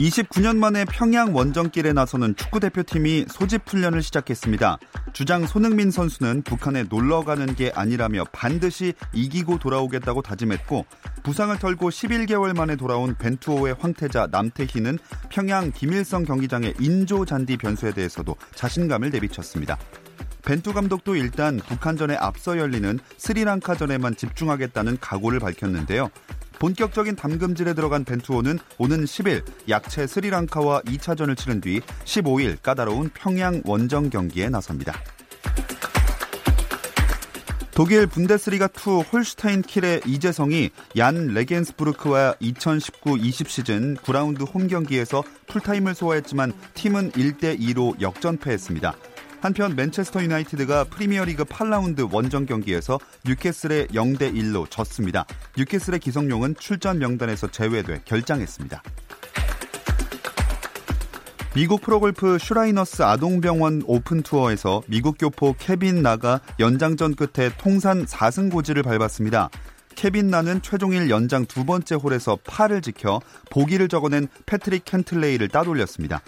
29년 만에 평양 원정길에 나서는 축구 대표팀이 소집 훈련을 시작했습니다. 주장 손흥민 선수는 북한에 놀러 가는 게 아니라며 반드시 이기고 돌아오겠다고 다짐했고 부상을 털고 11개월 만에 돌아온 벤투호의 황태자 남태희는 평양 김일성 경기장의 인조 잔디 변수에 대해서도 자신감을 내비쳤습니다. 벤투 감독도 일단 북한전에 앞서 열리는 스리랑카전에만 집중하겠다는 각오를 밝혔는데요. 본격적인 담금질에 들어간 벤투호는 오는 10일 약체 스리랑카와 2차전을 치른 뒤 15일 까다로운 평양 원정 경기에 나섭니다. 독일 분데스리가 2 홀슈타인 킬의 이재성이 얀 레겐스부르크와 2019-20 시즌 9라운드 홈 경기에서 풀타임을 소화했지만 팀은 1대 2로 역전패했습니다. 한편 맨체스터 유나이티드가 프리미어리그 8라운드 원정 경기에서 뉴캐슬에 0대 1로 졌습니다. 뉴캐슬의 기성용은 출전 명단에서 제외돼 결장했습니다. 미국 프로골프 슈라이너스 아동병원 오픈 투어에서 미국 교포 케빈 나가 연장전 끝에 통산 4승 고지를 밟았습니다. 케빈 나는 최종일 연장 두 번째 홀에서 파를 지켜 보기를 적어낸 패트릭 캔틀레이를 따돌렸습니다.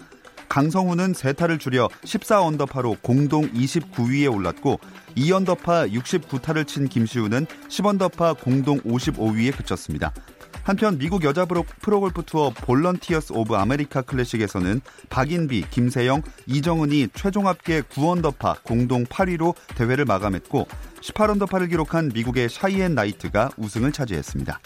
강성훈은 세 타를 줄여 14언더파로 공동 29위에 올랐고 2언더파 69타를 친 김시우는 10언더파 공동 55위에 그쳤습니다. 한편 미국 여자 프로골프 투어 볼런티어스 오브 아메리카 클래식에서는 박인비, 김세영, 이정은이 최종 합계 9언더파 공동 8위로 대회를 마감했고 18언더파를 기록한 미국의 샤이엔 나이트가 우승을 차지했습니다.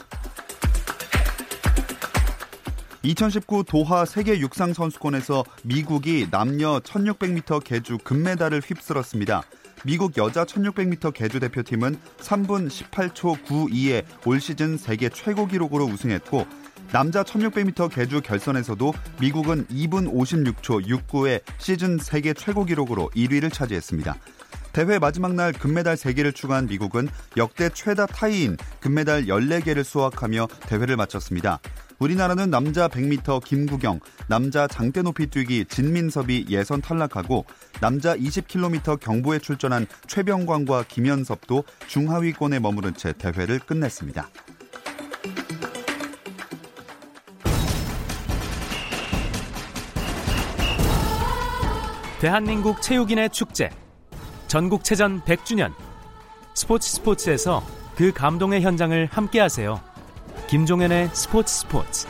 2019 도하 세계 육상 선수권에서 미국이 남녀 1600m 계주 금메달을 휩쓸었습니다. 미국 여자 1600m 계주 대표팀은 3분 18초 92의 올 시즌 세계 최고 기록으로 우승했고 남자 1600m 계주 결선에서도 미국은 2분 56초 69의 시즌 세계 최고 기록으로 1위를 차지했습니다. 대회 마지막 날 금메달 3개를 추가한 미국은 역대 최다 타이인 금메달 14개를 수확하며 대회를 마쳤습니다. 우리나라는 남자 100m 김구경, 남자 장대 높이 뛰기 진민섭이 예선 탈락하고 남자 20km 경보에 출전한 최병광과 김현섭도 중하위권에 머무른 채 대회를 끝냈습니다. 대한민국 체육인의 축제 전국체전 100주년 스포츠 스포츠에서 그 감동의 현장을 함께하세요. 김종현의 스포츠 스포츠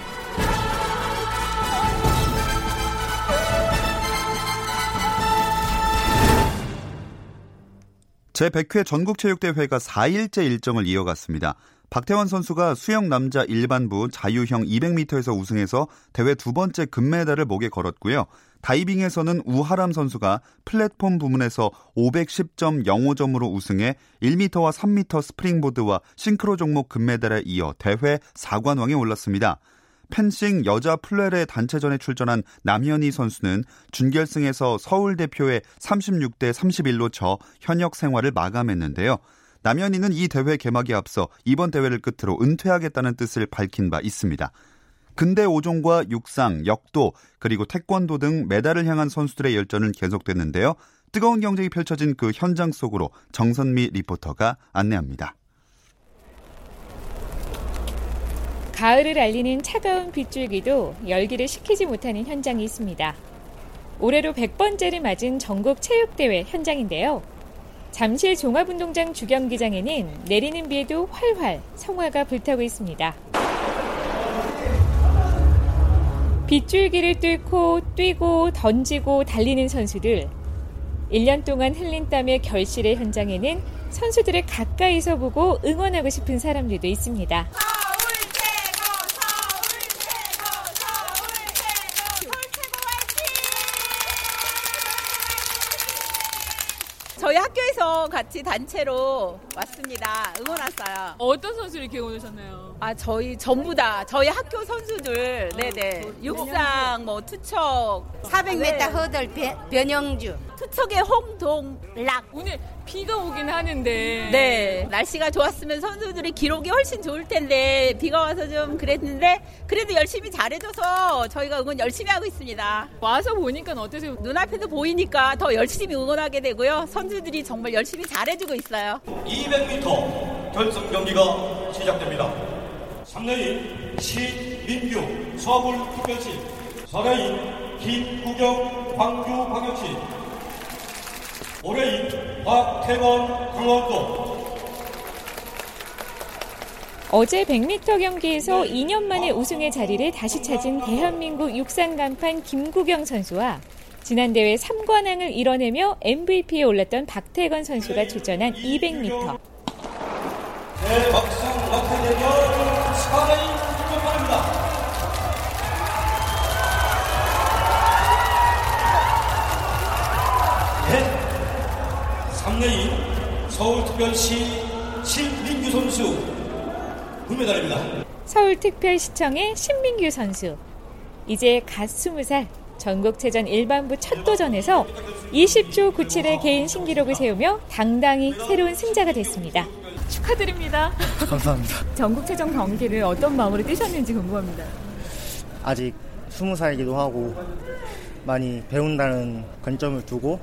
제100회 전국체육대회가 4일째 일정을 이어갔습니다. 박태환 선수가 수영 남자 일반부 자유형 200m에서 우승해서 대회 두 번째 금메달을 목에 걸었고요. 다이빙에서는 우하람 선수가 플랫폼 부문에서 510.05점으로 우승해 1m와 3m 스프링보드와 싱크로 종목 금메달에 이어 대회 4관왕에 올랐습니다. 펜싱 여자 플레레 단체전에 출전한 남현희 선수는 준결승에서 서울 대표에 36대 31로 져 현역 생활을 마감했는데요. 남현희는 이 대회 개막에 앞서 이번 대회를 끝으로 은퇴하겠다는 뜻을 밝힌 바 있습니다. 근대 5종과 육상, 역도, 그리고 태권도 등 메달을 향한 선수들의 열전은 계속됐는데요. 뜨거운 경쟁이 펼쳐진 그 현장 속으로 정선미 리포터가 안내합니다. 가을을 알리는 차가운 빗줄기도 열기를 식히지 못하는 현장이 있습니다. 올해로 100번째를 맞은 전국 체육대회 현장인데요. 잠실 종합운동장 주경기장에는 내리는 비에도 활활 성화가 불타고 있습니다. 빗줄기를 뚫고 뛰고 던지고 달리는 선수들. 1년 동안 흘린 땀의 결실의 현장에는 선수들을 가까이서 보고 응원하고 싶은 사람들도 있습니다. 저희 학교에서 같이 단체로 왔습니다. 응원 왔어요. 어떤 선수를 이렇게 오셨나요? 아, 저희 전부 다 저희 학교 선수들, 네네. 육상, 뭐 투척, 400m 허들 변영주. 투척의 홍동락. 오늘 비가 오긴 하는데. 네. 날씨가 좋았으면 선수들이 기록이 훨씬 좋을 텐데 비가 와서 좀 그랬는데 그래도 열심히 잘해줘서 저희가 응원 열심히 하고 있습니다. 와서 보니까 어떠세요? 눈앞에도 보이니까 더 열심히 응원하게 되고요. 선수들이 정말 열심히 잘해주고 있어요. 200m 결승 경기가 시작됩니다. 3레인 신민규 서울특별시 4레인 김국영 광주광역시 5레인 박태원 강원도. 어제 100m 경기에서 2년 만에 우승의 자리를 다시 찾은 대한민국 육상 간판 김국영 선수와 지난 대회 3관왕을 이뤄내며 MVP에 올랐던 박태건 선수가 출전한 200m. 대 서울특별시 신민규 선수 금메달입니다. 서울특별시청의 신민규 선수. 이제 갓 20살 전국체전 일반부 첫 도전에서 20초 97의 개인 신기록을 세우며 당당히 새로운 승자가 됐습니다. 축하드립니다. 감사합니다. 전국체전 경기를 어떤 마음으로 뛰셨는지 궁금합니다. 아직 20살이기도 하고 많이 배운다는 관점을 두고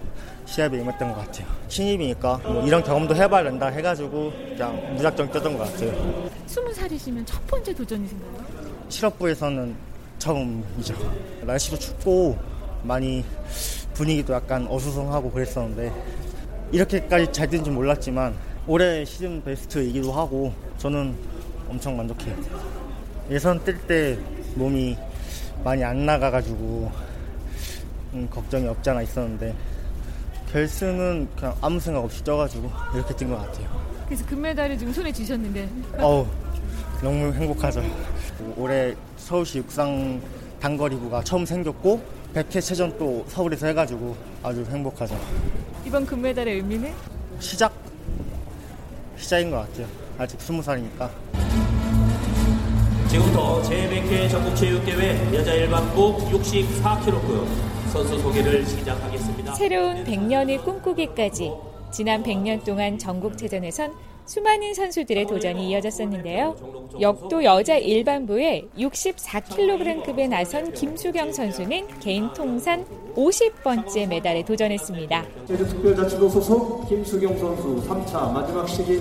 시합에 임했던 것 같아요. 신입이니까 뭐 이런 경험도 해봐야 된다 해가지고 그냥 무작정 뛰었던 것 같아요. 20살이시면 첫 번째 도전이신가요? 실업부에서는 처음이죠. 날씨도 춥고 많이 분위기도 약간 어수선하고 그랬었는데 이렇게까지 잘 뛰는 줄 몰랐지만 올해 시즌 베스트이기도 하고 저는 엄청 만족해요. 예선 뛸때 몸이 많이 안 나가가지고 음, 걱정이 없지 않아 있었는데 결승은 그냥 아무 생각 없이 쪄가지고 이렇게 뛴 것 같아요. 그래서 금메달을 지금 손에 쥐셨는데 어우 너무 행복하죠. 올해 서울시 육상 단거리부가 처음 생겼고 100회 체전 또 서울에서 해가지고 아주 행복하죠. 이번 금메달의 의미는? 시작 시작인 것 같아요. 아직 20살이니까. 지금부터 제100회 전국체육대회 여자 일반부 64kg 선수 소개를 시작하겠습니다. 새로운 100년을 꿈꾸기까지 지난 100년 동안 전국체전에선 수많은 선수들의 도전이 이어졌었는데요. 역도 여자 일반부에 64kg급에 나선 김수경 선수는 개인 통산 50번째 메달에 도전했습니다. 제주특별자치도 소속 김수경 선수 3차 마지막 시기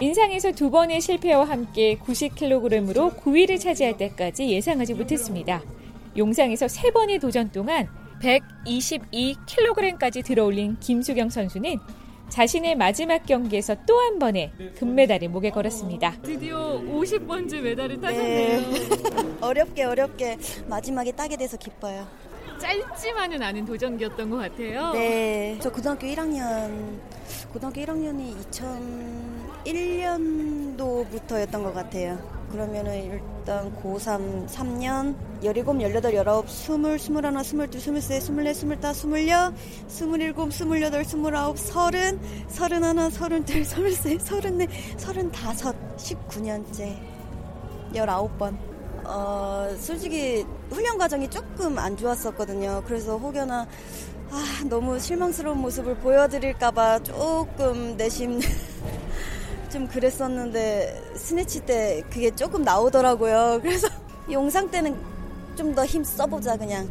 인상에서 두 번의 실패와 함께 90kg으로 9위를 차지할 때까지 예상하지 못했습니다. 용상에서 세 번의 도전 동안 122kg까지 들어올린 김수경 선수는 자신의 마지막 경기에서 또 한 번의 금메달을 목에 걸었습니다. 드디어 50번째 메달을 따셨네요. 네. 어렵게 어렵게 마지막에 따게 돼서 기뻐요. 짧지만은 않은 도전기였던 것 같아요. 네. 저 고등학교 1학년, 고등학교 1학년이 2001년도부터였던 것 같아요. 그러면은 일단 고3 3년 17, 18, 19, 20, 21, 22, 23, 24, 25, 26, 27, 28, 29, 30, 31, 32, 33, 34, 35, 19년째 19번 어, 솔직히 훈련 과정이 조금 안 좋았었거든요. 그래서 혹여나 아, 너무 실망스러운 모습을 보여드릴까봐 조금 내심 좀 그랬었는데 스네치 때 그게 조금 나오더라고요. 그래서 용상 때는 좀 더 힘 써보자 그냥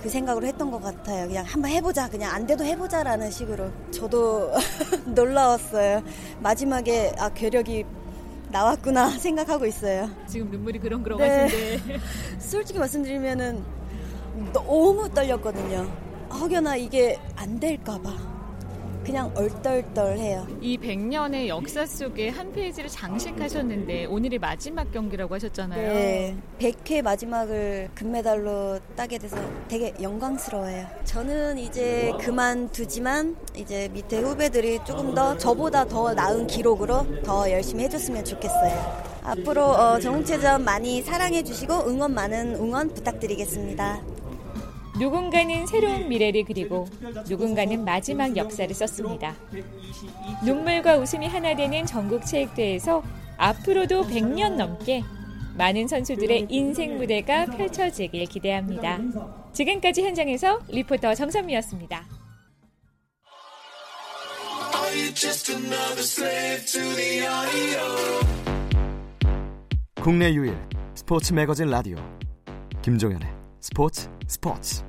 그 생각으로 했던 것 같아요. 그냥 한번 해보자 그냥 안 돼도 해보자라는 식으로 저도 놀라웠어요. 마지막에 아 괴력이 나왔구나 생각하고 있어요. 지금 눈물이 그렁그렁하신데 네. 솔직히 말씀드리면은 너무 떨렸거든요. 혹여나 이게 안 될까봐. 그냥 얼떨떨해요. 이 100년의 역사 속에 한 페이지를 장식하셨는데 오늘이 마지막 경기라고 하셨잖아요. 네. 100회 마지막을 금메달로 따게 돼서 되게 영광스러워요. 저는 이제 그만두지만 이제 밑에 후배들이 조금 더 저보다 더 나은 기록으로 더 열심히 해줬으면 좋겠어요. 앞으로 어, 전국체전 많이 사랑해 주시고 응원 많은 응원 부탁드리겠습니다. 누군가는 새로운 미래를 그리고 누군가는 마지막 역사를 썼습니다. 눈물과 웃음이 하나 되는 전국 체육대회에서 앞으로도 100년 넘게 많은 선수들의 인생 무대가 펼쳐지길 기대합니다. 지금까지 현장에서 리포터 정선미였습니다. 국내 유일 스포츠 매거진 라디오 김종현의 스포츠 스포츠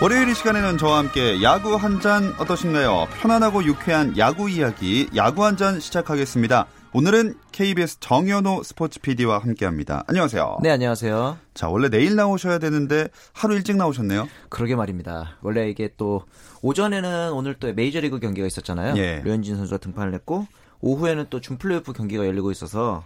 월요일 이 시간에는 저와 함께 야구 한 잔 어떠신가요? 편안하고 유쾌한 야구 이야기 야구 한 잔 시작하겠습니다. 오늘은 KBS 정현호 스포츠 PD와 함께합니다. 안녕하세요. 네, 안녕하세요. 자, 원래 내일 나오셔야 되는데 하루 일찍 나오셨네요. 그러게 말입니다. 원래 이게 또 오전에는 오늘 또 메이저리그 경기가 있었잖아요. 예. 류현진 선수가 등판을 했고 오후에는 또 준플레이오프 경기가 열리고 있어서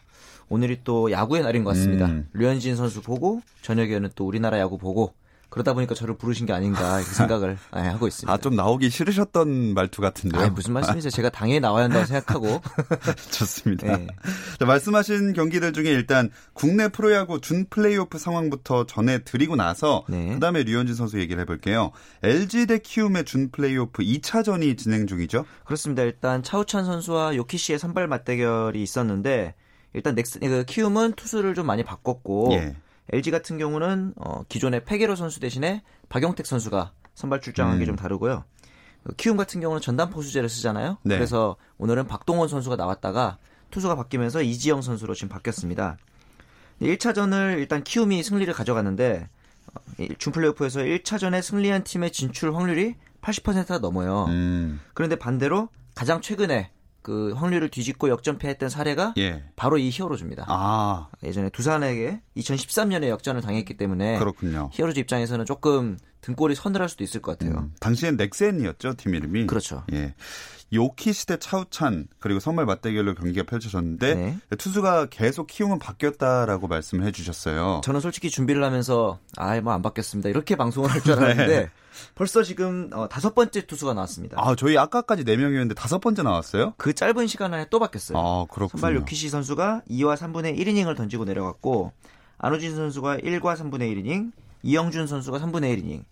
오늘이 또 야구의 날인 것 같습니다. 음. 류현진 선수 보고 저녁에는 또 우리나라 야구 보고 그러다 보니까 저를 부르신 게 아닌가 이렇게 생각을 네, 하고 있습니다. 아, 좀 나오기 싫으셨던 말투 같은데요. 아, 무슨 말씀이세요? 제가 당연히 나와야 한다고 생각하고. 좋습니다. 네. 자, 말씀하신 경기들 중에 일단 국내 프로야구 준 플레이오프 상황부터 전해 드리고 나서 네. 그다음에 류현진 선수 얘기를 해볼게요. LG 대 키움의 준 플레이오프 2차전이 진행 중이죠. 그렇습니다. 일단 차우찬 선수와 요키시의 선발 맞대결이 있었는데 일단 넥스 그 키움은 투수를 좀 많이 바꿨고 예. LG 같은 경우는 어, 기존의 페게로 선수 대신에 박용택 선수가 선발 출장한 게 음. 좀 다르고요. 그 키움 같은 경우는 전담 포수제를 쓰잖아요. 네. 그래서 오늘은 박동원 선수가 나왔다가 투수가 바뀌면서 이지영 선수로 지금 바뀌었습니다. 1차전을 일단 키움이 승리를 가져갔는데 어, 준플레이오프에서 1차전에 승리한 팀의 진출 확률이 80%가 넘어요. 음, 그런데 반대로 가장 최근에 그 확률을 뒤집고 역전패했던 사례가 예. 바로 이 히어로즈입니다. 아, 예전에 두산에게 2013년에 역전을 당했기 때문에 그렇군요. 히어로즈 입장에서는 조금 등골이 서늘할 수도 있을 것 같아요. 음, 당시엔 넥센이었죠, 팀 이름이. 그렇죠. 예. 요키시 대 차우찬 그리고 선발 맞대결로 경기가 펼쳐졌는데 네. 투수가 계속 키움은 바뀌었다라고 말씀을 해주셨어요. 저는 솔직히 준비를 하면서 아이 뭐안 바뀌었습니다 이렇게 방송을 할 줄 알았는데 네. 벌써 지금 어, 다섯 번째 투수가 나왔습니다. 아, 저희 아까까지 4명이었는데 다섯 번째 나왔어요? 그 짧은 시간 안에 또 바뀌었어요. 아, 그렇군요. 선발 요키시 선수가 2와 3분의 1이닝을 던지고 내려갔고 안우진 선수가 1과 3분의 1이닝, 이영준 선수가 3분의 1이닝,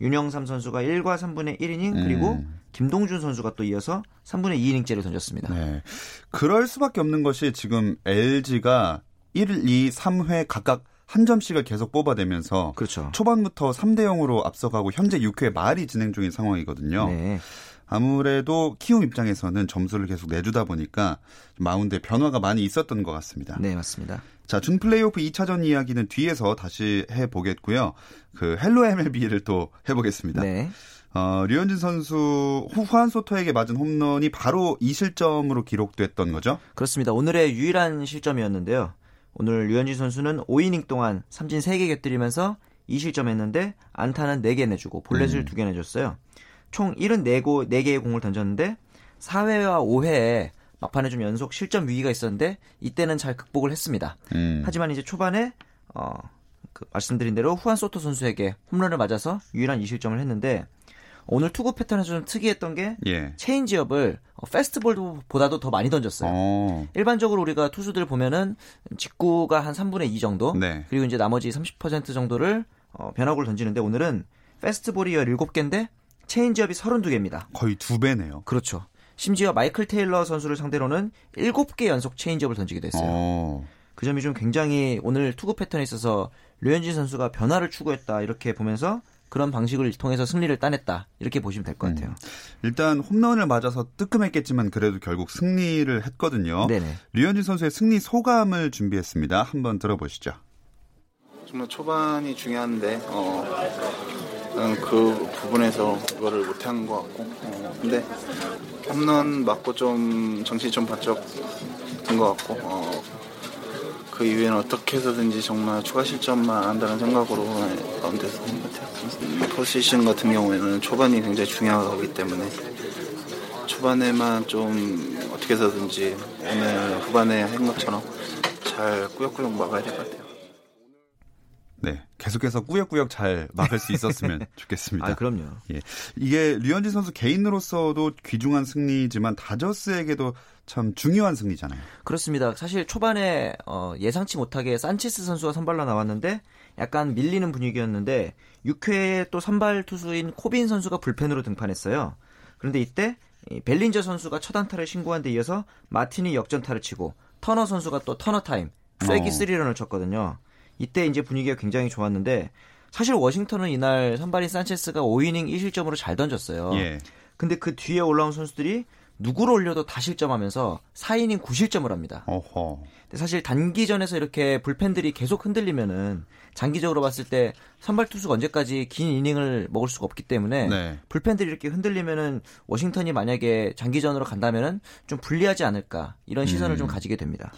윤영삼 선수가 1과 3분의 1이닝 그리고 음. 김동준 선수가 또 이어서 3분의 2이닝째를 던졌습니다. 네. 그럴 수밖에 없는 것이 지금 LG가 1, 2, 3회 각각 한 점씩을 계속 뽑아내면서 그렇죠. 초반부터 3대 0으로 앞서가고 현재 6회 말이 진행 중인 상황이거든요. 네. 아무래도 키움 입장에서는 점수를 계속 내주다 보니까 마운드에 변화가 많이 있었던 것 같습니다. 네, 맞습니다. 자, 준 플레이오프 2차전 이야기는 뒤에서 다시 해보겠고요. 그 헬로 MLB를 또 해보겠습니다. 네. 어, 류현진 선수 후안 소토에게 맞은 홈런이 바로 이 실점으로 기록됐던 거죠? 그렇습니다. 오늘의 유일한 실점이었는데요. 오늘 류현진 선수는 5이닝 동안 삼진 3개 곁들이면서 2실점했는데 안타는 4개 내주고 볼넷을 음. 2개 내줬어요. 총 74구 4개의 공을 던졌는데 4회와 5회에 막판에 좀 연속 실점 위기가 있었는데 이때는 잘 극복을 했습니다. 음. 하지만 이제 초반에 어, 그 말씀드린 대로 후안 소토 선수에게 홈런을 맞아서 유일한 2실점을 했는데 오늘 투구 패턴에서 좀 특이했던 게 예. 체인지업을 어, 패스트볼보다도 더 많이 던졌어요. 어. 일반적으로 우리가 투수들 보면은 직구가 한 3분의 2 정도, 네. 그리고 이제 나머지 30% 정도를 어, 변화구를 던지는데 오늘은 패스트볼이 17개인데 체인지업이 32개입니다. 거의 두 배네요. 그렇죠. 심지어 마이클 테일러 선수를 상대로는 7개 연속 체인지업을 던지기도 했어요. 어. 그 점이 좀 굉장히 오늘 투구 패턴에 있어서 류현진 선수가 변화를 추구했다 이렇게 보면서 그런 방식을 통해서 승리를 따냈다 이렇게 보시면 될것 음. 같아요. 일단 홈런을 맞아서 뜨끔했겠지만 그래도 결국 승리를 했거든요. 네네. 류현진 선수의 승리 소감을 준비했습니다. 한번 들어보시죠. 정말 초반이 중요한데 어, 그 부분에서 그거를 못한 것 같고 어, 근데 홈런 맞고 좀 정신이 좀 바짝 든것 같고 어, 그 이후에는 어떻게 해서든지 정말 추가 실점만 안 한다는 생각으로 가운데서 한것 같아요. 포지션 같은 경우에는 초반이 굉장히 중요하기 때문에 초반에만 좀 어떻게 해서든지 오늘 후반에 한 것처럼 잘 꾸역꾸역 막아야 될 것 같아요. 네. 계속해서 꾸역꾸역 잘 막을 수 있었으면 좋겠습니다. 아, 그럼요. 예. 이게 류현진 선수 개인으로서도 귀중한 승리지만 다저스에게도 참 중요한 승리잖아요. 그렇습니다. 사실 초반에 어, 예상치 못하게 산체스 선수가 선발로 나왔는데 약간 밀리는 분위기였는데 6회에 또 선발 투수인 코빈 선수가 불펜으로 등판했어요. 그런데 이때 벨린저 선수가 첫 안타를 신고한 데 이어서 마틴이 역전타를 치고 터너 선수가 또 터너 타임 쐐기 어. 3런을 쳤거든요. 이때 이제 분위기가 굉장히 좋았는데 사실 워싱턴은 이날 선발인 산체스가 5이닝 1실점으로 잘 던졌어요. 예. 근데 그 뒤에 올라온 선수들이 누구를 올려도 다 실점하면서 4이닝 9실점을 합니다. 어허. 근데 사실 단기전에서 이렇게 불펜들이 계속 흔들리면은 장기적으로 봤을 때 선발 투수가 언제까지 긴 이닝을 먹을 수가 없기 때문에 네. 불펜들이 이렇게 흔들리면은 워싱턴이 만약에 장기전으로 간다면은 좀 불리하지 않을까 이런 시선을 음. 좀 가지게 됩니다.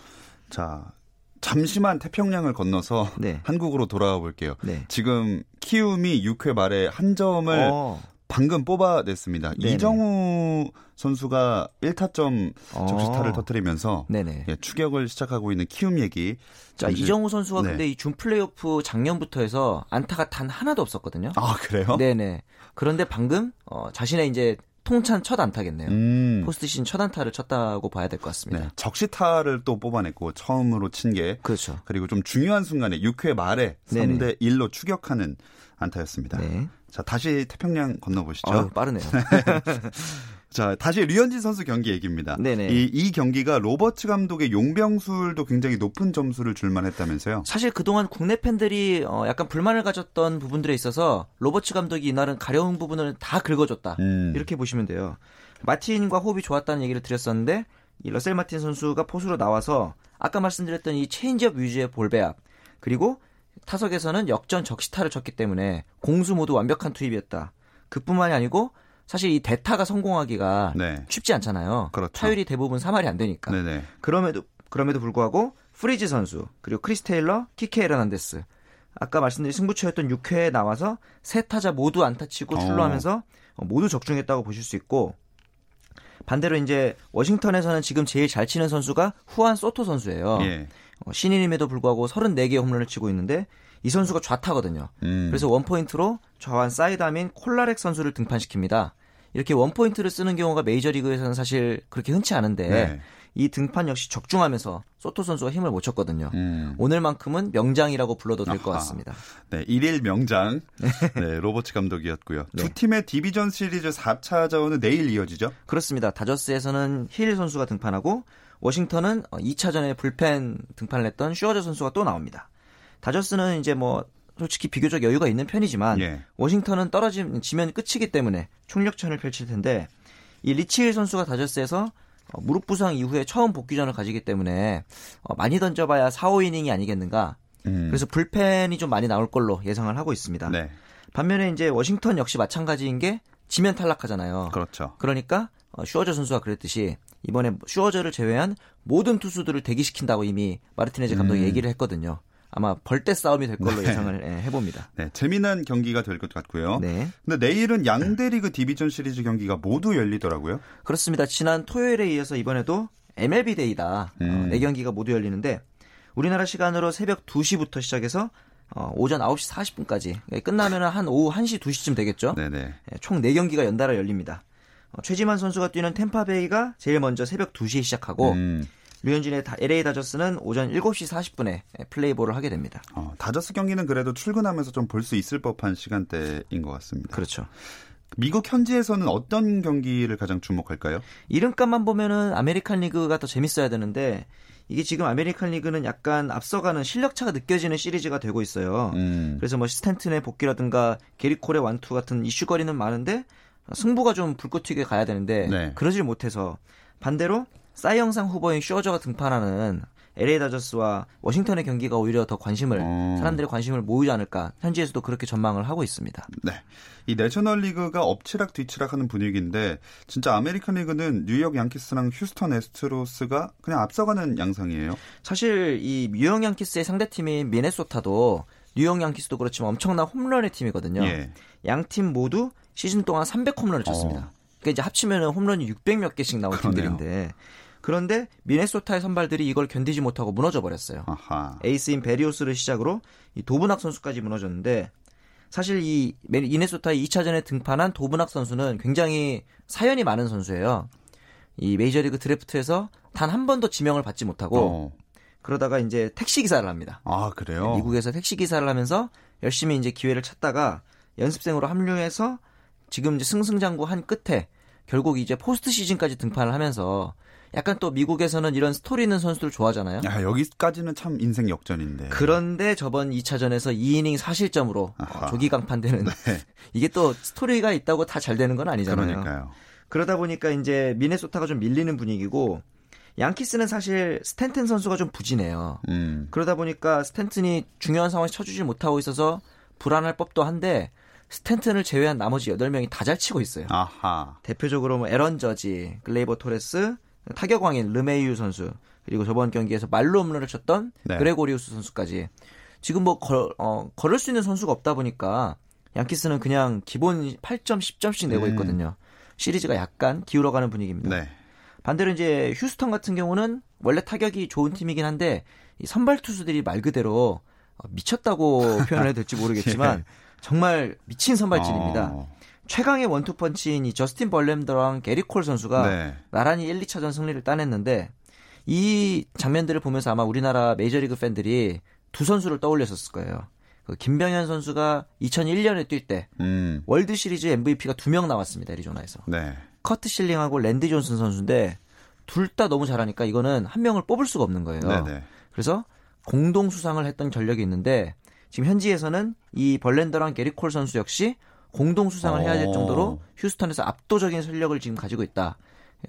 자, 잠시만 태평양을 건너서 네. 한국으로 돌아와 볼게요. 네. 지금 키움이 6회 말에 한 점을 어. 방금 뽑아냈습니다. 네네. 이정우 선수가 1타점 적시타를 어. 터뜨리면서 예, 추격을 시작하고 있는 키움 얘기. 자, 잠시... 이정우 선수가 네. 근데 이 준 플레이오프 작년부터 해서 안타가 단 하나도 없었거든요. 아, 그래요? 네네. 그런데 방금 어, 자신의 이제 통산 첫 안타겠네요. 음. 포스트 시즌 첫 안타를 쳤다고 봐야 될 것 같습니다. 네, 적시타를 또 뽑아냈고 처음으로 친 게. 그렇죠. 그리고 좀 중요한 순간에 6회 말에 3대 1로 추격하는 안타였습니다. 네. 자, 다시 태평양 건너보시죠. 아 빠르네요. 자, 다시 류현진 선수 경기 얘기입니다. 네네. 이, 이 경기가 로버츠 감독의 용병술도 굉장히 높은 점수를 줄만 했다면서요? 사실 그동안 국내 팬들이 어, 약간 불만을 가졌던 부분들에 있어서 로버츠 감독이 이날은 가려운 부분을 다 긁어줬다. 음. 이렇게 보시면 돼요. 마틴과 호흡이 좋았다는 얘기를 드렸었는데 이 러셀 마틴 선수가 포수로 나와서 아까 말씀드렸던 이 체인지업 위주의 볼배합 그리고 타석에서는 역전 적시타를 쳤기 때문에 공수 모두 완벽한 투입이었다. 그뿐만이 아니고 사실 이 대타가 성공하기가 네. 쉽지 않잖아요. 그렇죠. 타율이 대부분 3할이 안 되니까. 네네. 그럼에도 그럼에도 불구하고 프리즈 선수 그리고 크리스 테일러, 키케 에르난데스 아까 말씀드린 승부처였던 6회에 나와서 세 타자 모두 안타 치고 어. 출루하면서 어. 모두 적중했다고 보실 수 있고 반대로 이제 워싱턴에서는 지금 제일 잘 치는 선수가 후안 소토 선수예요. 예. 어, 신인임에도 불구하고 34개의 홈런을 치고 있는데 이 선수가 좌타거든요. 음. 그래서 원포인트로 좌완 사이드암인 콜라렉 선수를 등판시킵니다. 이렇게 원포인트를 쓰는 경우가 메이저리그에서는 사실 그렇게 흔치 않은데 네. 이 등판 역시 적중하면서 소토 선수가 힘을 못 쳤거든요. 음. 오늘만큼은 명장이라고 불러도 될 것 같습니다. 네, 1일 명장 네, 로버츠 감독이었고요. 네. 두 팀의 디비전 시리즈 4차전은 내일 이어지죠? 그렇습니다. 다저스에서는 힐 선수가 등판하고 워싱턴은 2차전에 불펜 등판을 했던 슈어저 선수가 또 나옵니다. 다저스는 이제 뭐 솔직히 비교적 여유가 있는 편이지만 예. 워싱턴은 떨어지면 끝이기 때문에 총력전을 펼칠 텐데 이 리치 힐 선수가 다저스에서 어, 무릎 부상 이후에 처음 복귀전을 가지기 때문에 어, 많이 던져봐야 4, 5이닝이 아니겠는가. 음. 그래서 불펜이 좀 많이 나올 걸로 예상을 하고 있습니다. 네. 반면에 이제 워싱턴 역시 마찬가지인 게 지면 탈락하잖아요. 그렇죠. 그러니까 어, 슈어저 선수가 그랬듯이 이번에 슈어저를 제외한 모든 투수들을 대기시킨다고 이미 마르티네즈 감독이 음. 얘기를 했거든요. 아마 벌떼 싸움이 될 걸로 네. 예상을 예, 해봅니다. 네, 재미난 경기가 될 것 같고요. 네. 근데 내일은 양대 리그 디비전 시리즈 경기가 모두 열리더라고요. 그렇습니다. 지난 토요일에 이어서 이번에도 MLB 데이다. 음. 어, 4경기가 모두 열리는데 우리나라 시간으로 새벽 2시부터 시작해서 어, 오전 9시 40분까지 끝나면 한 오후 1시 2시쯤 되겠죠. 네네. 예, 총 4경기가 연달아 열립니다. 어, 최지만 선수가 뛰는 템파베이가 제일 먼저 새벽 2시에 시작하고 음. 류현진의 LA 다저스는 오전 7시 40분에 플레이볼을 하게 됩니다. 어, 다저스 경기는 그래도 출근하면서 좀 볼 수 있을 법한 시간대인 것 같습니다. 그렇죠. 미국 현지에서는 어떤 경기를 가장 주목할까요? 이름값만 보면은 아메리칸 리그가 더 재밌어야 되는데 이게 지금 아메리칸 리그는 약간 앞서가는 실력차가 느껴지는 시리즈가 되고 있어요. 음. 그래서 뭐 스탠튼의 복귀라든가 게릿 콜의 완투 같은 이슈거리는 많은데 승부가 좀 불꽃 튀게 가야 되는데 네. 그러질 못해서 반대로 사이영상 후보인 슈어저가 등판하는 LA 다저스와 워싱턴의 경기가 오히려 더 관심을 어. 사람들의 관심을 모으지 않을까 현지에서도 그렇게 전망을 하고 있습니다. 네. 이 내셔널 리그가 엎치락 뒤치락 하는 분위기인데 진짜 아메리칸 리그는 뉴욕 양키스랑 휴스턴 애스트로스가 그냥 앞서가는 양상이에요. 사실 이 뉴욕 양키스의 상대 팀인 미네소타도 뉴욕 양키스도 그렇지만 엄청난 홈런의 팀이거든요. 예. 양팀 모두 시즌 동안 300 홈런을 쳤습니다. 어. 그러니까 이제 합치면 홈런이 600 몇 개씩 나온 그러네요. 팀들인데 그런데 미네소타의 선발들이 이걸 견디지 못하고 무너져 버렸어요. 에이스인 베리오스를 시작으로 이 도브낙 선수까지 무너졌는데 사실 이 미네소타의 2차전에 등판한 도브낙 선수는 굉장히 사연이 많은 선수예요. 이 메이저리그 드래프트에서 단 한 번도 지명을 받지 못하고 어. 그러다가 이제 택시 기사를 합니다. 아, 그래요? 미국에서 택시 기사를 하면서 열심히 이제 기회를 찾다가 연습생으로 합류해서 지금 이제 승승장구한 끝에 결국 이제 포스트 시즌까지 등판을 하면서 약간 또 미국에서는 이런 스토리 있는 선수들 좋아하잖아요. 야, 여기까지는 참 인생 역전인데. 그런데 저번 2차전에서 2이닝 4실점으로 어, 조기 강판되는 네. 이게 또 스토리가 있다고 다 잘 되는 건 아니잖아요. 그러니까요. 그러다 보니까 이제 미네소타가 좀 밀리는 분위기고 양키스는 사실 스탠튼 선수가 좀 부진해요. 음. 그러다 보니까 스탠튼이 중요한 상황에서 쳐주지 못하고 있어서 불안할 법도 한데 스탠튼을 제외한 나머지 8명이 다 잘 치고 있어요. 아하. 대표적으로 뭐 에런 저지, 글레이버 토레스, 타격왕인 르메이유 선수, 그리고 저번 경기에서 만루 홈런을 쳤던 네. 그레고리우스 선수까지 지금 뭐 걸, 어, 걸을 수 있는 선수가 없다 보니까 양키스는 그냥 기본 8점, 10점씩 내고 음. 있거든요. 시리즈가 약간 기울어가는 분위기입니다. 네. 반대로 이제 휴스턴 같은 경우는 원래 타격이 좋은 팀이긴 한데 이 선발 투수들이 말 그대로 어, 미쳤다고 표현을 해야 될지 모르겠지만 예. 정말 미친 선발진입니다. 어. 최강의 원투펀치인 이 저스틴 벌렘더랑 게리 콜 선수가 네. 나란히 1, 2차전 승리를 따냈는데 이 장면들을 보면서 아마 우리나라 메이저리그 팬들이 두 선수를 떠올렸었을 거예요. 그 김병현 선수가 2001년에 뛸때 음. 월드 시리즈 MVP가 두 명 나왔습니다. 애리조나에서. 네. 커트 실링하고 랜디 존슨 선수인데 둘 다 너무 잘하니까 이거는 한 명을 뽑을 수가 없는 거예요. 네네. 그래서 공동 수상을 했던 전력이 있는데 지금 현지에서는 이 벌렌더랑 게릿 콜 선수 역시 공동 수상을 해야 될 어. 정도로 휴스턴에서 압도적인 실력을 지금 가지고 있다.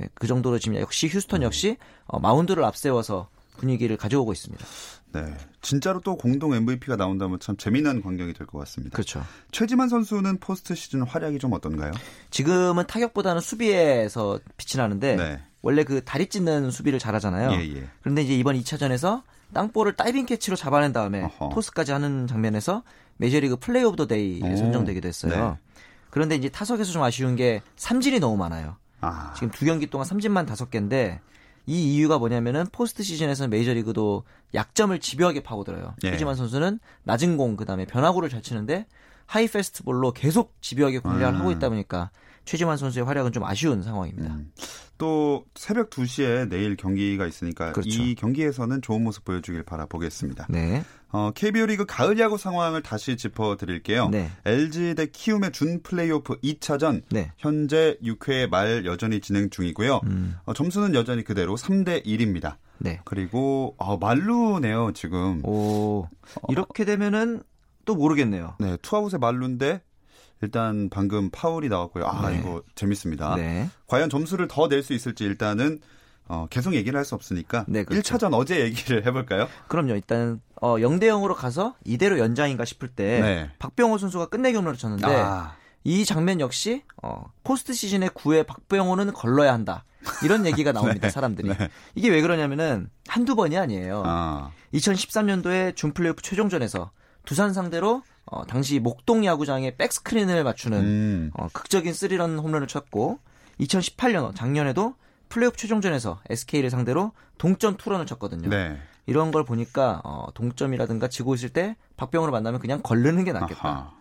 예, 그 정도로 지금 역시 휴스턴 역시 어, 마운드를 앞세워서 분위기를 가져오고 있습니다. 네. 진짜로 또 공동 MVP가 나온다면 참 재미난 광경이 될 것 같습니다. 그렇죠. 최지만 선수는 포스트 시즌 활약이 좀 어떤가요? 지금은 타격보다는 수비에서 빛이 나는데 네. 원래 그 다리 찢는 수비를 잘하잖아요. 예, 예. 그런데 이제 이번 2차전에서 땅볼을 다이빙 캐치로 잡아낸 다음에 어허. 토스까지 하는 장면에서 메이저리그 Play of the Day에 오. 선정되기도 했어요. 네. 그런데 이제 타석에서 좀 아쉬운 게 삼진이 너무 많아요. 아. 지금 두 경기 동안 삼진만 다섯 개인데 이 이유가 뭐냐면은 포스트 시즌에서 메이저리그도 약점을 집요하게 파고들어요. 예. 최지만 선수는 낮은 공 그다음에 변화구를 잘 치는데 high fastball로 계속 집요하게 공략을 음. 하고 있다 보니까 최지만 선수의 활약은 좀 아쉬운 상황입니다. 음. 또 새벽 2시에 내일 경기가 있으니까 그렇죠. 이 경기에서는 좋은 모습 보여주길 바라보겠습니다. 네. 어, KBO 리그 가을 야구 상황을 다시 짚어드릴게요. 네. LG 대 키움의 준 플레이오프 2차전 네. 현재 6회 말 여전히 진행 중이고요. 음. 어, 점수는 여전히 그대로 3대 1입니다. 네. 그리고 어, 만루네요 지금. 오 이렇게 되면은 또 모르겠네요. 네, 투아웃의 만루인데 일단 방금 파울이 나왔고요. 아 네. 이거 재밌습니다. 네. 과연 점수를 더 낼 수 있을지 일단은 어, 계속 얘기를 할 수 없으니까 네, 그렇죠. 1차전 어제 얘기를 해볼까요? 그럼요. 일단 어 0대 0으로 가서 이대로 연장인가 싶을 때 네. 박병호 선수가 끝내기 홈런을 쳤는데 아, 이 장면 역시 어 포스트 시즌의 9회 박병호는 걸러야 한다. 이런 얘기가 나옵니다. 네, 사람들이. 네. 이게 왜 그러냐면은 한두 번이 아니에요. 아, 2013년도에 준 플레이오프 최종전에서 두산 상대로 어, 당시 목동 야구장에 백스크린을 맞추는 음, 어, 극적인 스리런 홈런을 쳤고 2018년 작년에도 플레이오프 최종전에서 SK를 상대로 동점 투런을 쳤거든요. 네. 이런 걸 보니까 어, 동점이라든가 지고 있을 때 박병호를 만나면 그냥 걸르는 게 낫겠다. 아하.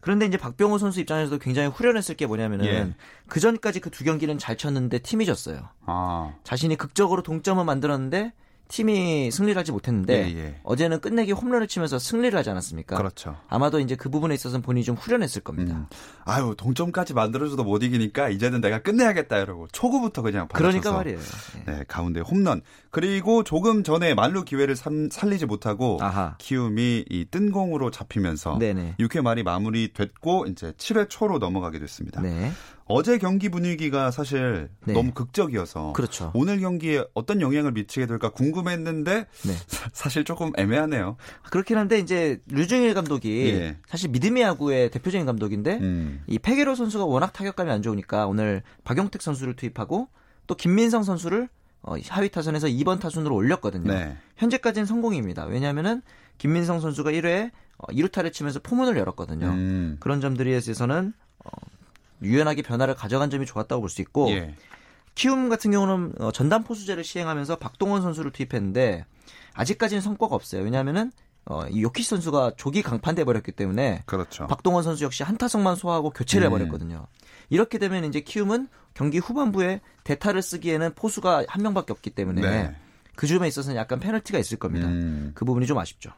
그런데 이제 박병호 선수 입장에서도 굉장히 후련했을 게 뭐냐면은 예. 그 전까지 그 두 경기는 잘 쳤는데 팀이 졌어요. 아, 자신이 극적으로 동점을 만들었는데 팀이 승리를 하지 못했는데 예, 예. 어제는 끝내기 홈런을 치면서 승리를 하지 않았습니까? 그렇죠. 아마도 이제 그 부분에 있어서는 본인이 좀 후련했을 겁니다. 음. 아유 동점까지 만들어줘도 못 이기니까 이제는 내가 끝내야겠다 이러고 초구부터 그냥 그러니까 받아쳐서 말이에요. 예. 네, 가운데 홈런. 그리고 조금 전에 만루 기회를 삼- 살리지 못하고 아하. 키움이 이 뜬공으로 잡히면서 네네. 6회 말이 마무리됐고 이제 7회 초로 넘어가게 됐습니다. 네. 어제 경기 분위기가 사실 네. 너무 극적이어서 그렇죠. 오늘 경기에 어떤 영향을 미치게 될까 궁금했는데 네. 사실 조금 애매하네요. 그렇긴 한데 이제 류중일 감독이 예. 사실 믿음의 야구의 대표적인 감독인데 음. 이 페게로 선수가 워낙 타격감이 안 좋으니까 오늘 박용택 선수를 투입하고 또 김민성 선수를 어, 하위 타선에서 2번 타순으로 올렸거든요. 네. 현재까지는 성공입니다. 왜냐하면은 김민성 선수가 1회에 어, 2루타를 치면서 포문을 열었거든요. 음. 그런 점들에 있어서는 어, 유연하게 변화를 가져간 점이 좋았다고 볼 수 있고 예. 키움 같은 경우는 어, 전담 포수제를 시행하면서 박동원 선수를 투입했는데 아직까지는 성과가 없어요. 왜냐하면은 어, 이 요키 선수가 조기 강판돼 버렸기 때문에 그렇죠. 박동원 선수 역시 한 타석만 소화하고 교체를 네. 해버렸거든요. 이렇게 되면 이제 키움은 경기 후반부에 대타를 쓰기에는 포수가 한 명밖에 없기 때문에 네. 그 점에 있어서는 약간 페널티가 있을 겁니다. 음. 그 부분이 좀 아쉽죠.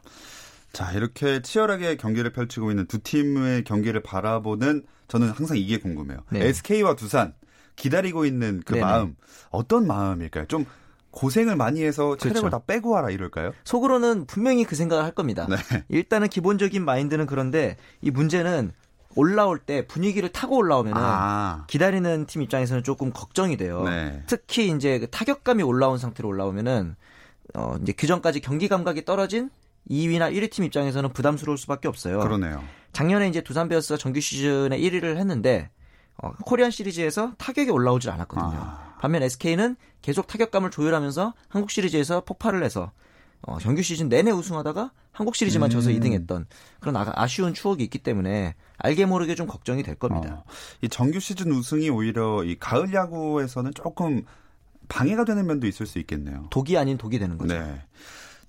자, 이렇게 치열하게 경기를 펼치고 있는 두 팀의 경기를 바라보는 저는 항상 이게 궁금해요. 네. SK와 두산 기다리고 있는 그 네네. 마음 어떤 마음일까요? 좀 고생을 많이 해서 체력을 그렇죠. 다 빼고 와라 이럴까요? 속으로는 분명히 그 생각을 할 겁니다. 네. 일단은 기본적인 마인드는 그런데 이 문제는 올라올 때 분위기를 타고 올라오면 은 아. 기다리는 팀 입장에서는 조금 걱정이 돼요. 네. 특히 이제 그 타격감이 올라온 상태로 올라오면은 어 이제 그 전까지 경기 감각이 떨어진 2위나 1위 팀 입장에서는 부담스러울 수밖에 없어요. 그러네요. 작년에 이제 두산 베어스가 정규 시즌에 1위를 했는데 어, 코리안 시리즈에서 타격이 올라오질 않았거든요. 아. 반면 SK는 계속 타격감을 조율하면서 한국 시리즈에서 폭발을 해서 어, 정규 시즌 내내 우승하다가 한국 시리즈만 져서 음. 2등했던 그런 아, 쉬운 추억이 있기 때문에 알게 모르게 좀 걱정이 될 겁니다. 어, 이 정규 시즌 우승이 오히려 이 가을 야구에서는 조금 방해가 되는 면도 있을 수 있겠네요. 독이 아닌 독이 되는 거죠. 네.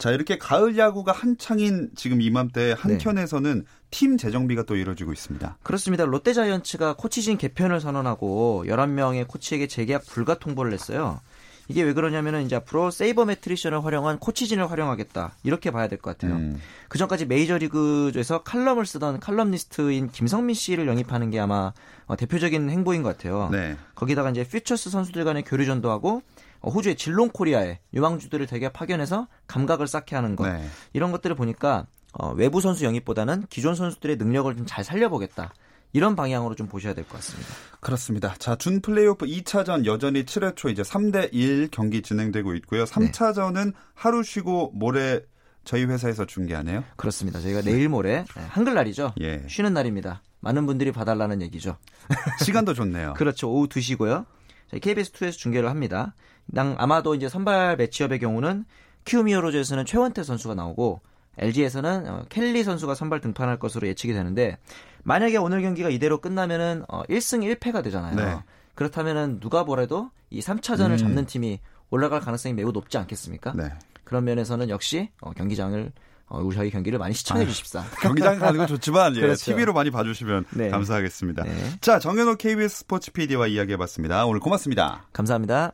자, 이렇게 가을 야구가 한창인 지금 이맘때 한켠에서는 팀 재정비가 또 이루어지고 있습니다. 그렇습니다. 롯데자이언츠가 코치진 개편을 선언하고 11명의 코치에게 재계약 불가 통보를 했어요. 이게 왜 그러냐면은 이제 앞으로 세이버 매트리션을 활용한 코치진을 활용하겠다. 이렇게 봐야 될 것 같아요. 음. 그 전까지 메이저리그에서 칼럼을 쓰던 칼럼니스트인 김성민 씨를 영입하는 게 아마 어, 대표적인 행보인 것 같아요. 네. 거기다가 이제 퓨처스 선수들 간의 교류전도 하고 어, 호주의 질롱 코리아에 유망주들을 대개 파견해서 감각을 쌓게 하는 것 네. 이런 것들을 보니까 어, 외부 선수 영입보다는 기존 선수들의 능력을 좀 잘 살려보겠다 이런 방향으로 좀 보셔야 될 것 같습니다. 그렇습니다. 자, 준 플레이오프 2차전 여전히 7회 초 이제 3대 1 경기 진행되고 있고요. 3차전은 하루 쉬고 모레 저희 회사에서 중계하네요. 그렇습니다. 저희가 내일 모레 네, 한글날이죠. 예. 쉬는 날입니다. 많은 분들이 봐달라는 얘기죠. 시간도 좋네요. 그렇죠. 오후 2시고요. 저희 KBS2에서 중계를 합니다. 당 아마도 이제 선발 매치업의 경우는 키우미어로즈에서는 최원태 선수가 나오고 LG에서는 어, 켈리 선수가 선발 등판할 것으로 예측이 되는데 만약에 오늘 경기가 이대로 끝나면은 어, 1승 1패가 되잖아요. 네. 그렇다면은 누가 뭐래도 이 3차전을 음. 잡는 팀이 올라갈 가능성이 매우 높지 않겠습니까? 네. 그런 면에서는 역시 어, 경기장을 어, 우리 저희 경기를 많이 시청해 아유, 주십사. 경기장 가는 건 좋지만 예, 그렇죠. TV로 많이 봐주시면 네. 감사하겠습니다. 네. 자, 정현호 KBS 스포츠 PD와 이야기해봤습니다. 오늘 고맙습니다. 감사합니다.